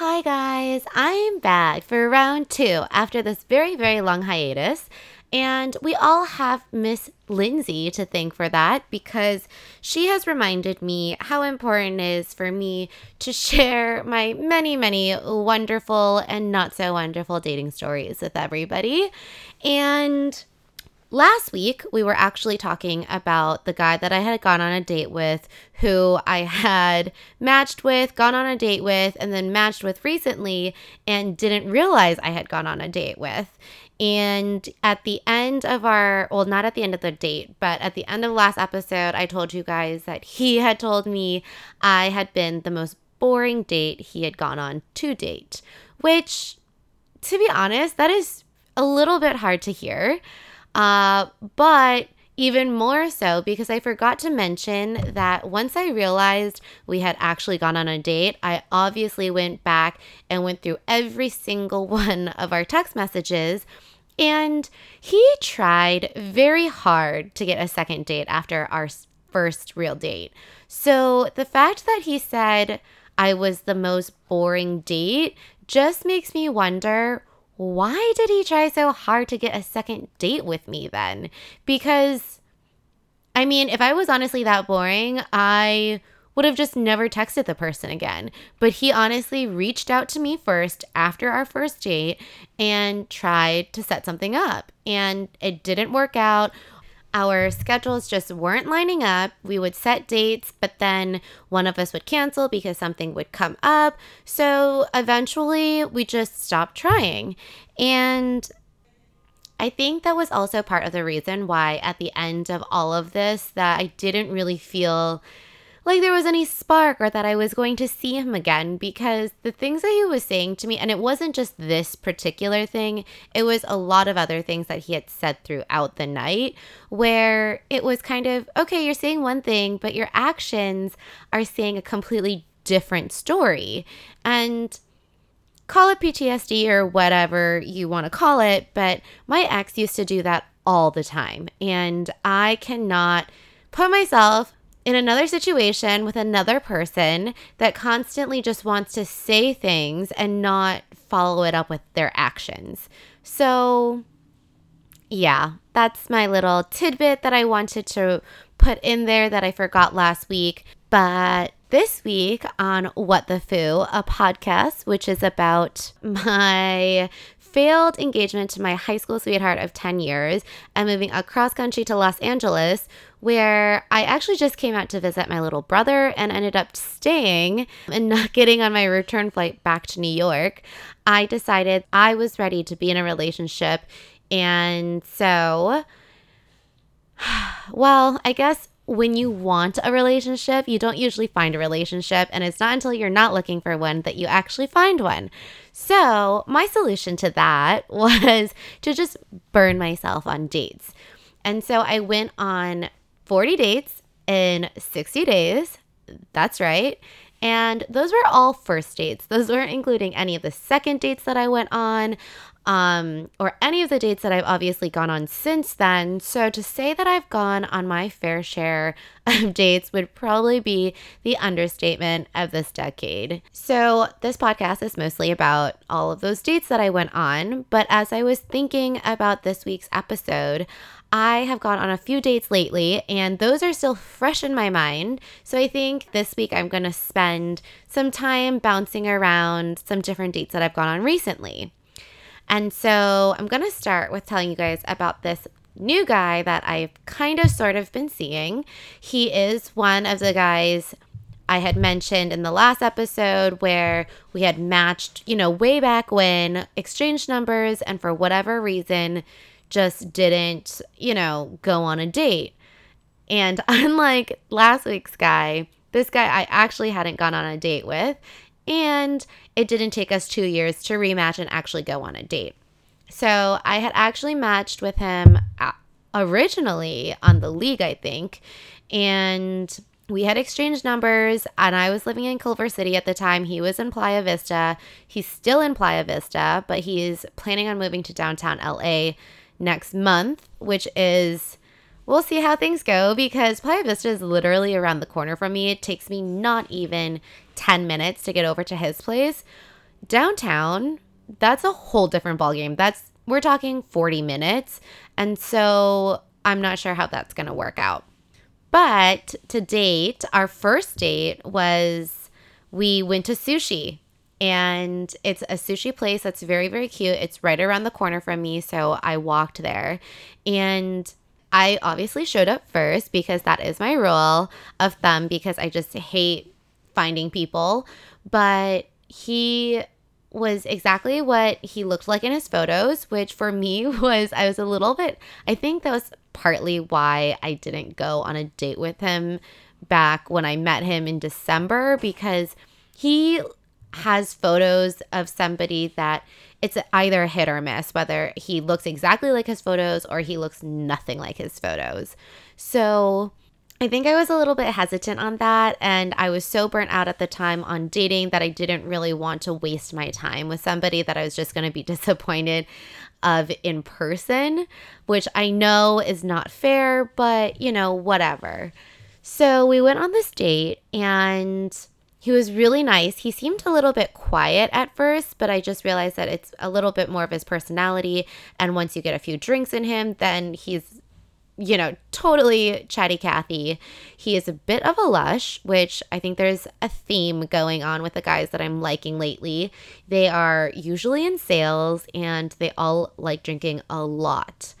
Hi, guys. I'm back for round two after this very, very long hiatus. And we all have Miss Lindsay to thank for that because she has reminded me how important it is for me to share my many, many wonderful and not so wonderful dating stories with everybody. And Last week, we were actually talking about the guy that I had gone on a date with, who I had matched with, gone on a date with, and then matched with recently and didn't realize I had gone on a date with. And at the end of our, well, not at the end of the date, but at the end of last episode, I told you guys that he had told me I had been the most boring date he had gone on to date, which, to be honest, that is a little bit hard to hear. Uh, but even more so because I forgot to mention that once I realized we had actually gone on a date, I obviously went back and went through every single one of our text messages. And he tried very hard to get a second date after our first real date. So the fact that he said I was the most boring date just makes me wonder why did he try so hard to get a second date with me then? Because, I mean, if I was honestly that boring, I would have just never texted the person again. But he honestly reached out to me first after our first date and tried to set something up. And it didn't work out our schedules just weren't lining up. We would set dates, but then one of us would cancel because something would come up. So eventually we just stopped trying. And I think that was also part of the reason why at the end of all of this that I didn't really feel like there was any spark or that I was going to see him again because the things that he was saying to me, and it wasn't just this particular thing, it was a lot of other things that he had said throughout the night where it was kind of, okay, you're saying one thing, but your actions are saying a completely different story. And call it PTSD or whatever you want to call it, but my ex used to do that all the time. And I cannot put myself in another situation with another person that constantly just wants to say things and not follow it up with their actions. So, yeah, that's my little tidbit that I wanted to put in there that I forgot last week. But this week on What the Phu, a podcast which is about my failed engagement to my high school sweetheart of 10 years and moving across country to Los Angeles, where I actually just came out to visit my little brother and ended up staying and not getting on my return flight back to New York. I decided I was ready to be in a relationship. And so, well, I guess when you want a relationship, you don't usually find a relationship. And it's not until you're not looking for one that you actually find one. So, my solution to that was to just burn myself on dates. And so I went on 40 dates in 60 days. That's right. And those were all first dates. Those weren't including any of the second dates that I went on um, or any of the dates that I've obviously gone on since then. So to say that I've gone on my fair share of dates would probably be the understatement of this decade. So this podcast is mostly about all of those dates that I went on. But as I was thinking about this week's episode, I have gone on a few dates lately, and those are still fresh in my mind. So I think this week I'm going to spend some time bouncing around some different dates that I've gone on recently. And so I'm going to start with telling you guys about this new guy that I've kind of sort of been seeing. He is one of the guys I had mentioned in the last episode where we had matched, you know, way back when, exchanged numbers, and for whatever reason, just didn't, you know, go on a date. And unlike last week's guy, this guy I actually hadn't gone on a date with. And it didn't take us two years to rematch and actually go on a date. So I had actually matched with him uh, originally on the league, I think. And we had exchanged numbers, and I was living in Culver City at the time. He was in Playa Vista. He's still in Playa Vista, but he's planning on moving to downtown LA next month, which is we'll see how things go because Playa Vista is literally around the corner from me. It takes me not even 10 minutes to get over to his place. downtown, that's a whole different ballgame. That's we're talking 40 minutes. And so I'm not sure how that's going to work out. But to date, our first date was we went to sushi and it's a sushi place that's very, very cute. It's right around the corner from me. So I walked there and I obviously showed up first because that is my rule of thumb because I just hate finding people. But he was exactly what he looked like in his photos, which for me was, I was a little bit, I think that was partly why I didn't go on a date with him back when I met him in December because he has photos of somebody that it's either hit or miss, whether he looks exactly like his photos or he looks nothing like his photos. So I think I was a little bit hesitant on that. And I was so burnt out at the time on dating that I didn't really want to waste my time with somebody that I was just going to be disappointed of in person, which I know is not fair, but you know, whatever. So we went on this date and he was really nice. He seemed a little bit quiet at first, but I just realized that it's a little bit more of his personality. And once you get a few drinks in him, then he's you know, totally chatty Cathy. He is a bit of a lush, which I think there's a theme going on with the guys that I'm liking lately. They are usually in sales and they all like drinking a lot.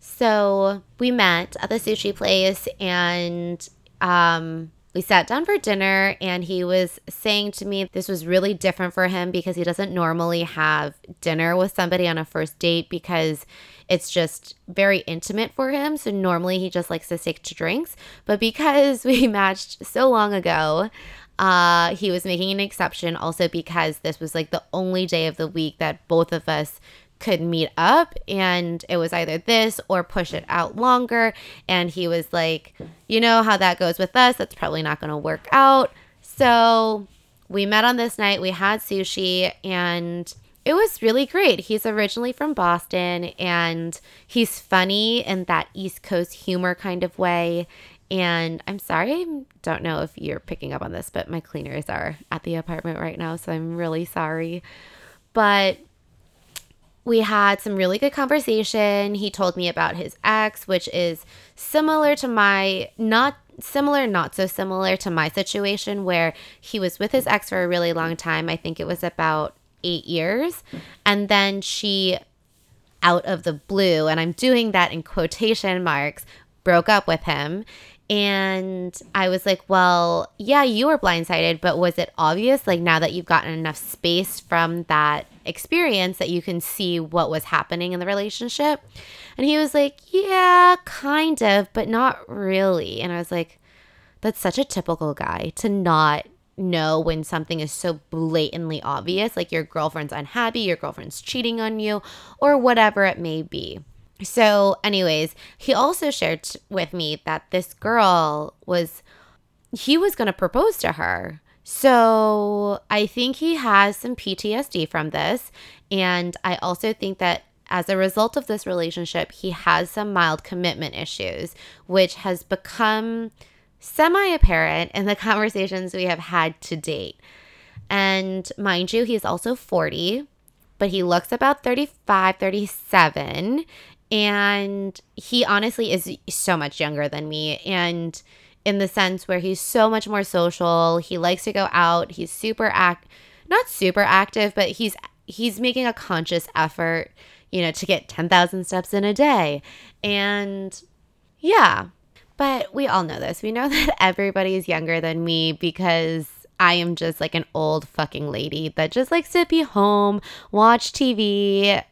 So we met at the sushi place and um, we sat down for dinner and he was saying to me this was really different for him because he doesn't normally have dinner with somebody on a first date because it's just very intimate for him. So normally he just likes to stick to drinks. But because we matched so long ago, uh, he was making an exception also because this was like the only day of the week that both of us could meet up and it was either this or push it out longer. And he was like you know how that goes with us. That's probably not going to work out. So we met on this night. We had sushi and it was really great. He's originally from boston and he's funny in that east coast humor kind of way. And I'm sorry, I don't know if you're picking up on this, but my cleaners are at the apartment right now. So I'm really sorry. But we had some really good conversation. He told me about his ex, which is similar to my, not similar, not so similar to my situation, where he was with his ex for a really long time. I think it was about eight years. And then she, out of the blue, and I'm doing that in quotation marks, broke up with him. And I was like, well, yeah, you were blindsided, but was it obvious, like now that you've gotten enough space from that experience, that you can see what was happening in the relationship? And he was like, yeah, kind of, but not really. And I was like, that's such a typical guy to not know when something is so blatantly obvious, like your girlfriend's unhappy, your girlfriend's cheating on you, or whatever it may be. So, anyways, he also shared with me that this girl was, he was going to propose to her. So, I think he has some PTSD from this. And I also think that as a result of this relationship, he has some mild commitment issues, which has become semi apparent in the conversations we have had to date. And mind you, he's also 40, but he looks about 35, 37 and he honestly is so much younger than me. And in the sense where he's so much more social, he likes to go out, he's super act not super active, but he's he's making a conscious effort, you know, to get 10,000 steps in a day. And yeah, but we all know this. We know that everybody is younger than me because I am just like an old fucking lady that just likes to be home, watch TV,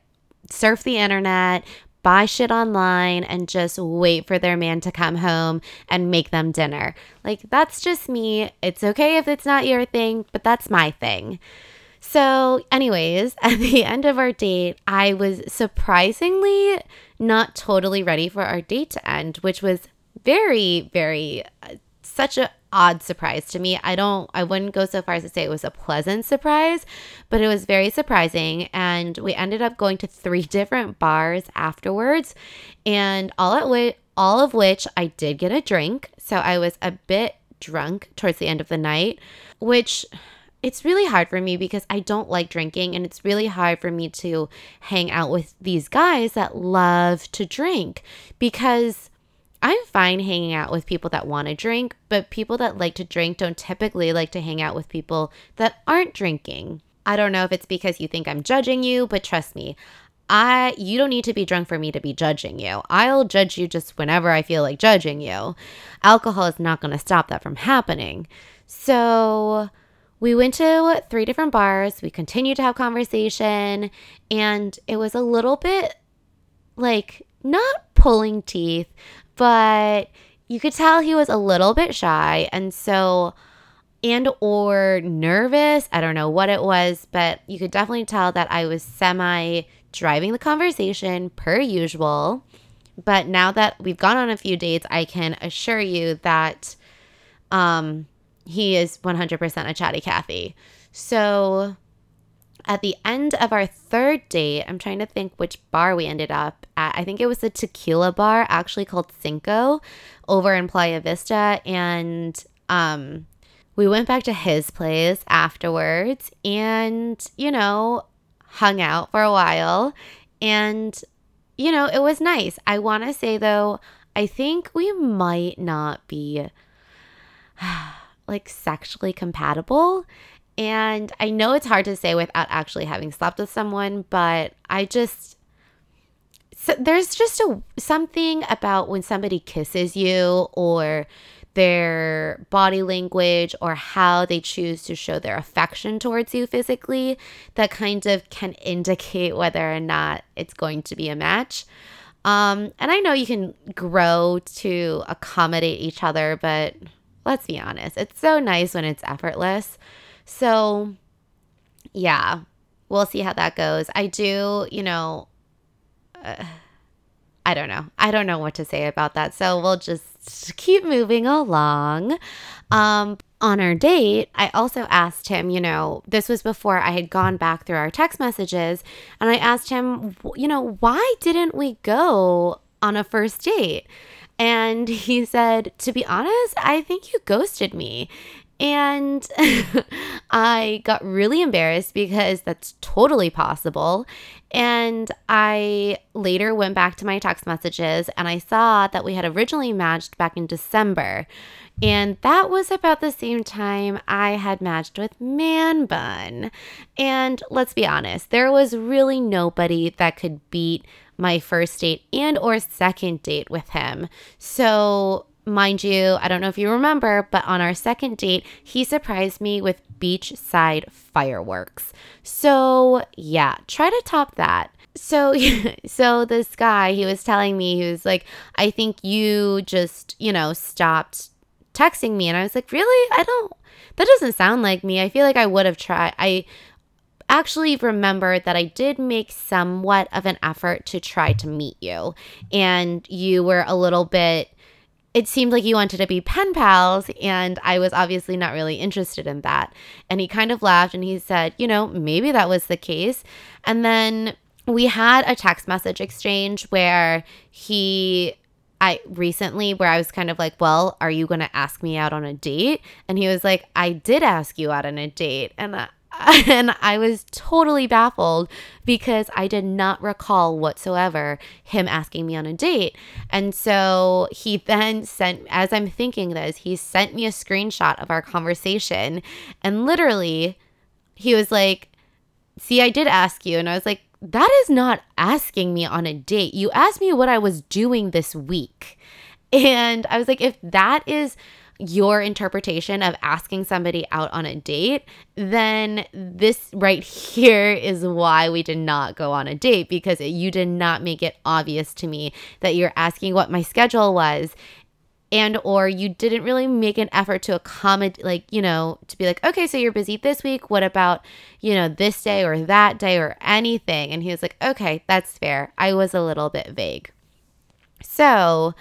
surf the internet, buy shit online and just wait for their man to come home and make them dinner. Like, that's just me. It's okay if it's not your thing, but that's my thing. So, anyways, at the end of our date, I was surprisingly not totally ready for our date to end, which was very, very uh, such a odd surprise to me. I don't I wouldn't go so far as to say it was a pleasant surprise, but it was very surprising and we ended up going to three different bars afterwards and all at all of which I did get a drink. So I was a bit drunk towards the end of the night, which it's really hard for me because I don't like drinking and it's really hard for me to hang out with these guys that love to drink because I'm fine hanging out with people that want to drink, but people that like to drink don't typically like to hang out with people that aren't drinking. I don't know if it's because you think I'm judging you, but trust me, I you don't need to be drunk for me to be judging you. I'll judge you just whenever I feel like judging you. Alcohol is not going to stop that from happening. So, we went to three different bars. We continued to have conversation, and it was a little bit like not pulling teeth, but you could tell he was a little bit shy and so and or nervous. I don't know what it was but you could definitely tell that i was semi driving the conversation per usual. But now that we've gone on a few dates i can assure you that um he is 100% a chatty cathy. So at the end of our third date, I'm trying to think which bar we ended up at. I think it was the tequila bar, actually called Cinco, over in Playa Vista. And um, we went back to his place afterwards and, you know, hung out for a while. And, you know, it was nice. I want to say, though, I think we might not be like sexually compatible. And I know it's hard to say without actually having slept with someone, but I just so there's just a something about when somebody kisses you or their body language or how they choose to show their affection towards you physically that kind of can indicate whether or not it's going to be a match. Um, and I know you can grow to accommodate each other, but let's be honest, it's so nice when it's effortless. So, yeah, we'll see how that goes. I do, you know, uh, I don't know. I don't know what to say about that. So we'll just keep moving along. Um, on our date, I also asked him, you know, this was before I had gone back through our text messages, and I asked him, you know, why didn't we go on a first date? And he said, to be honest, I think you ghosted me. And I got really embarrassed because that's totally possible. And I later went back to my text messages and I saw that we had originally matched back in December. And that was about the same time I had matched with Man Bun. And let's be honest, there was really nobody that could beat my first date and or second date with him. So mind you, I don't know if you remember, but on our second date, he surprised me with beachside fireworks. So, yeah, try to top that. So, so this guy, he was telling me, he was like, I think you just, you know, stopped texting me. And I was like, really? I don't, that doesn't sound like me. I feel like I would have tried. I actually remember that I did make somewhat of an effort to try to meet you. And you were a little bit, it seemed like you wanted to be pen pals, and I was obviously not really interested in that. And he kind of laughed and he said, you know, maybe that was the case. And then we had a text message exchange where he I recently where I was kind of like, "Well, are you going to ask me out on a date?" And he was like, "I did ask you out on a date." And and I was totally baffled because I did not recall whatsoever him asking me on a date. And so he then sent, as I'm thinking this, he sent me a screenshot of our conversation. And literally, he was like, See, I did ask you. And I was like, That is not asking me on a date. You asked me what I was doing this week. And I was like, If that is your interpretation of asking somebody out on a date, then this right here is why we did not go on a date because you did not make it obvious to me that you're asking what my schedule was and or you didn't really make an effort to accommodate like you know to be like okay so you're busy this week. What about you know this day or that day or anything? And he was like okay that's fair. I was a little bit vague. So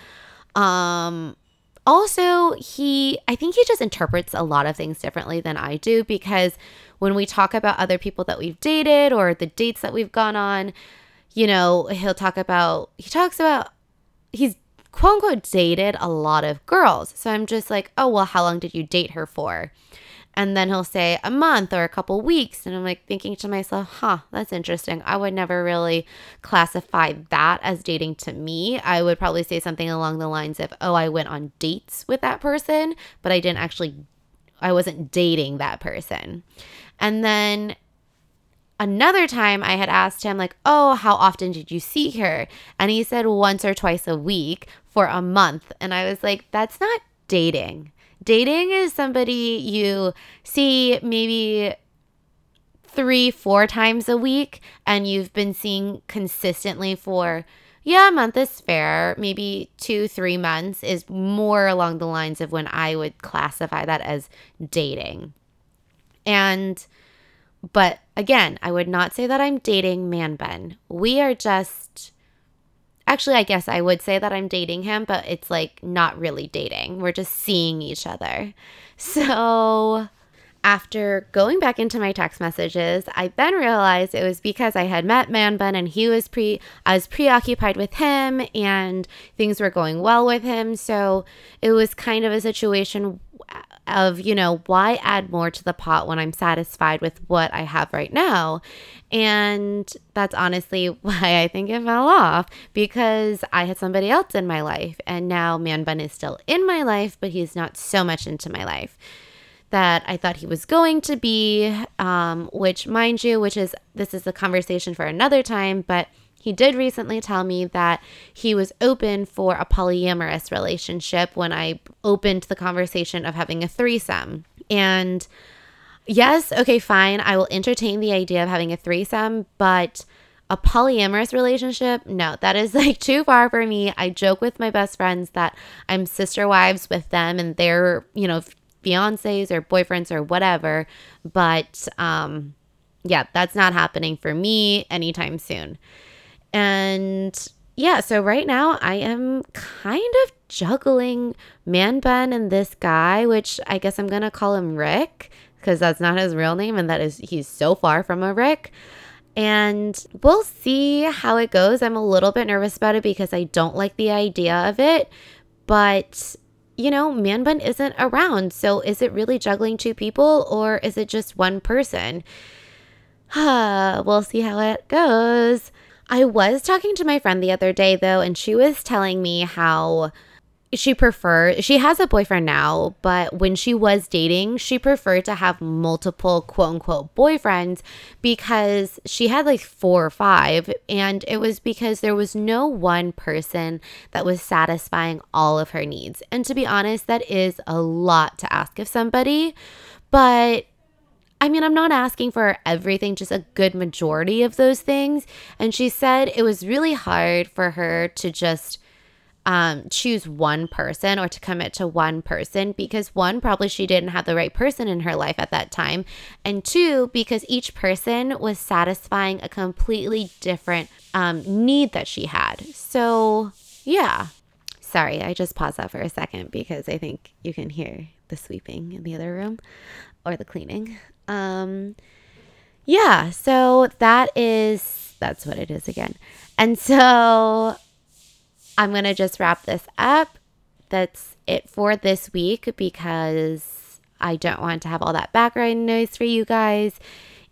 um also, he, I think he just interprets a lot of things differently than I do because when we talk about other people that we've dated or the dates that we've gone on, you know, he'll talk about, he talks about, he's quote unquote dated a lot of girls. So I'm just like, oh, well, how long did you date her for? And then he'll say a month or a couple weeks. And I'm like thinking to myself, huh, that's interesting. I would never really classify that as dating to me. I would probably say something along the lines of, oh, I went on dates with that person, but I didn't actually, I wasn't dating that person. And then another time I had asked him, like, oh, how often did you see her? And he said once or twice a week for a month. And I was like, that's not dating. Dating is somebody you see maybe three, four times a week, and you've been seeing consistently for, yeah, a month is fair. Maybe two, three months is more along the lines of when I would classify that as dating. And, but again, I would not say that I'm dating Man Bun. We are just Actually, I guess I would say that I'm dating him, but it's like not really dating. We're just seeing each other. So, after going back into my text messages, I then realized it was because I had met Man Bun and he was pre I was preoccupied with him and things were going well with him. So it was kind of a situation of, you know, why add more to the pot when I'm satisfied with what I have right now? And that's honestly why I think it fell off because I had somebody else in my life. And now Man Bun is still in my life, but he's not so much into my life that I thought he was going to be, um, which, mind you, which is this is a conversation for another time, but he did recently tell me that he was open for a polyamorous relationship when I opened the conversation of having a threesome. And yes, okay, fine, I will entertain the idea of having a threesome, but a polyamorous relationship, no, that is like too far for me. I joke with my best friends that I'm sister wives with them and their, you know, fiancés or boyfriends or whatever, but um yeah, that's not happening for me anytime soon. And yeah, so right now I am kind of juggling Man Bun and this guy, which I guess I'm going to call him Rick because that's not his real name and that is he's so far from a Rick. And we'll see how it goes. I'm a little bit nervous about it because I don't like the idea of it. But, you know, Man Bun isn't around. So is it really juggling two people or is it just one person? we'll see how it goes. I was talking to my friend the other day though, and she was telling me how she preferred she has a boyfriend now but when she was dating she preferred to have multiple quote unquote boyfriends because she had like four or five and it was because there was no one person that was satisfying all of her needs. And to be honest that is a lot to ask of somebody but I mean, I'm not asking for everything, just a good majority of those things. And she said it was really hard for her to just um, choose one person or to commit to one person because one, probably she didn't have the right person in her life at that time. And two, because each person was satisfying a completely different um, need that she had. So, yeah. Sorry, I just paused that for a second because I think you can hear the sweeping in the other room or the cleaning. Um, yeah, so that is that's what it is again. And so I'm going to just wrap this up. That's it for this week because I don't want to have all that background noise for you guys.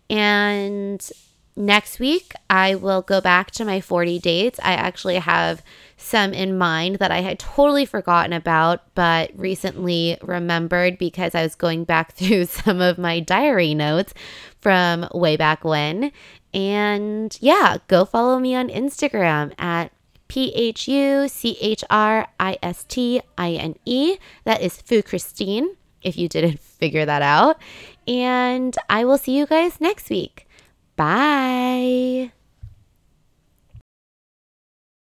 And next week, I will go back to my 40 dates. I actually have some in mind that I had totally forgotten about, but recently remembered because I was going back through some of my diary notes from way back when. And yeah, go follow me on Instagram at P H U C H R I S T I N E. That is Phu Christine, if you didn't figure that out. And I will see you guys next week. Bye.